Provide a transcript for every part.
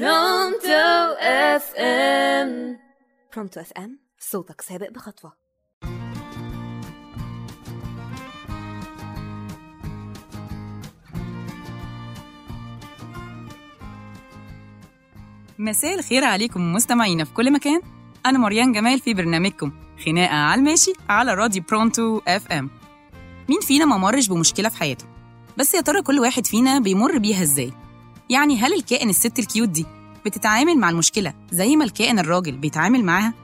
برونتو FM. برونتو FM صوتك سابق بخطوة. مساء الخير عليكم مستمعينا في كل مكان. أنا مريان جمال في برنامجكم خناقة على الماشي على راديو برونتو FM. مين فينا ما مرش بمشكلة في حياته؟ بس يا ترى كل واحد فينا بيمر بيها إزاي؟ يعني هل الكائن الست الكيوت دي بتتعامل مع المشكلة زي ما الكائن الراجل بيتعامل معاها؟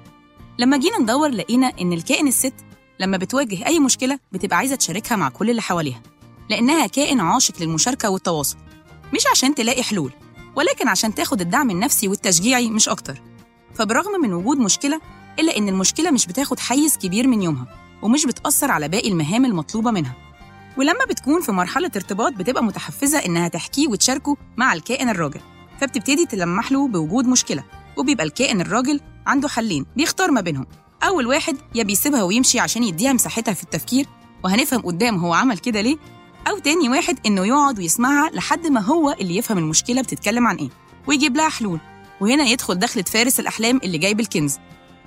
لما جينا ندور لقينا إن الكائن الست لما بتواجه أي مشكلة بتبقى عايزة تشاركها مع كل اللي حواليها لأنها كائن عاشق للمشاركة والتواصل مش عشان تلاقي حلول ولكن عشان تاخد الدعم النفسي والتشجيعي مش أكتر. فبرغم من وجود مشكلة إلا إن المشكلة مش بتاخد حيز كبير من يومها ومش بتأثر على باقي المهام المطلوبة منها. ولما بتكون في مرحلة ارتباط بتبقى متحفزة إنها تحكيه وتشاركه مع الكائن الراجل. فبتبتدي تلمح له بوجود مشكلة وبيبقى الكائن الراجل عنده حلين بيختار ما بينهم. أول واحد يا بيسيبها ويمشي عشان يديها مساحتها في التفكير وهنفهم قدام هو عمل كده ليه. أو تاني واحد إنه يقعد ويسمعها لحد ما هو اللي يفهم المشكلة بتتكلم عن إيه ويجيب لها حلول. وهنا يدخل دخلة فارس الأحلام اللي جايب الكنز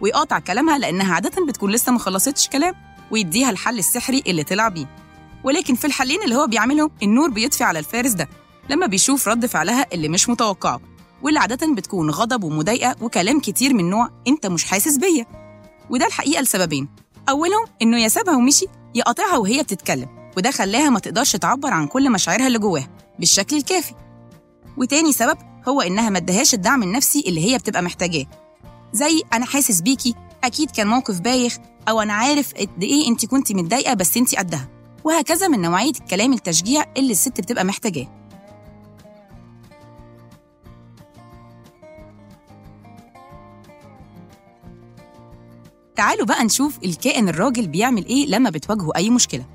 ويقاطع كلامها لأنها عادة بتكون لسه ما خلصتش كلام ويديها الحل السحري اللي طلع بيه. ولكن في الحلين اللي هو بيعملهم النور بيطفي على الفارس ده. لما بيشوف رد فعلها اللي مش متوقعه. واللي عادة بتكون غضب ومضايقة وكلام كتير من نوع أنت مش حاسس بيا. وده الحقيقة لسببين. أولهم إنه يا سابها ومشي يا قاطعها وهي بتتكلم. وده خلاها ما تقدرش تعبر عن كل مشاعرها اللي جواها بالشكل الكافي. وتاني سبب هو إنها ما ادهاش الدعم النفسي اللي هي بتبقى محتاجاه. زي أنا حاسس بيكي أكيد كان موقف بايخ أو أنا عارف قد إيه أنت كنت متضايقة بس أنت قدها. وهكذا من نوعية الكلام التشجيع اللي الست بتبقى محتاجاه. تعالوا بقى نشوف الكائن الراجل بيعمل إيه لما بتواجهه أي مشكلة.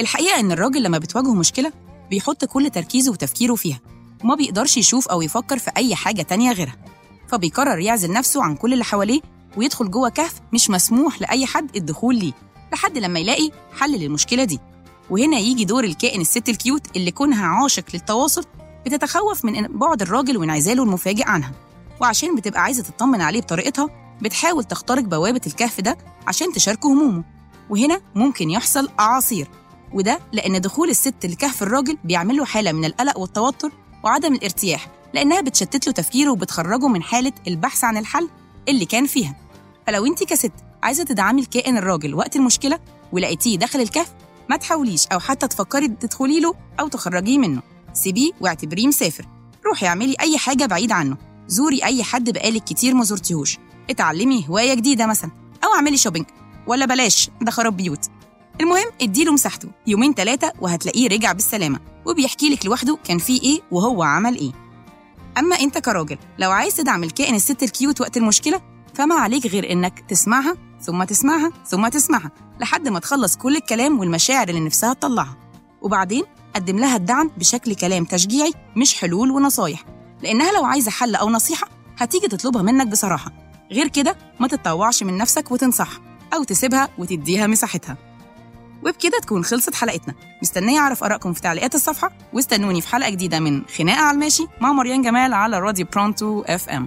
الحقيقة إن الراجل لما بتواجهه مشكلة بيحط كل تركيزه وتفكيره فيها وما بيقدرش يشوف أو يفكر في أي حاجة تانية غيرها. فبيقرر يعزل نفسه عن كل اللي حواليه ويدخل جوه كهف مش مسموح لأي حد الدخول ليه لحد لما يلاقي حل للمشكلة دي. وهنا يجي دور الكائن الست الكيوت اللي كونها عاشق للتواصل بتتخوف من بعد الراجل وانعزاله المفاجئ عنها. وعشان بتبقى عايزة تطمن عليه بطريقتها بتحاول تخترق بوابة الكهف ده عشان تشاركه همومه. وهنا ممكن يحصل أعاصير وده لأن دخول الست لكهف الراجل بيعمل له حالة من القلق والتوتر وعدم الارتياح لأنها بتشتت له تفكيره وبتخرجه من حالة البحث عن الحل اللي كان فيها. فلو أنت كست عايزة تدعمي الكائن الراجل وقت المشكلة ولقيتيه داخل الكهف ما تحاوليش أو حتى تفكري تدخلي له أو تخرجيه منه. سيبيه واعتبريه مسافر. روحي اعملي أي حاجة بعيد عنه. زوري أي حد بقالك كتير ما زرتيهوش. اتعلمي هواية جديدة مثلا أو اعملي shopping ولا بلاش ده خراب بيوت. المهم اديله مساحته. يومين ثلاثة وهتلاقيه رجع بالسلامة. وبيحكي لك لوحده كان فيه إيه وهو عمل إيه. أما أنت كراجل لو عايز تدعم الكائن الست ال cute وقت المشكلة فما عليك غير إنك تسمعها ثم تسمعها ثم تسمعها لحد ما تخلص كل الكلام والمشاعر اللي نفسها تطلعها. وبعدين قدم لها الدعم بشكل كلام تشجيعي مش حلول ونصايح لأنها لو عايزة حل أو نصيحة هتيجي تطلبها منك بصراحة. غير كده ما تتطوعش من نفسك وتنصحها أو تسيبها وتديها مساحتها. وبكده تكون خلصت حلقتنا. مستنية أعرف آرائكم في تعليقات الصفحة واستنوني في حلقة جديدة من خناقة على الماشي مع مريان جمال على راديو برونتو FM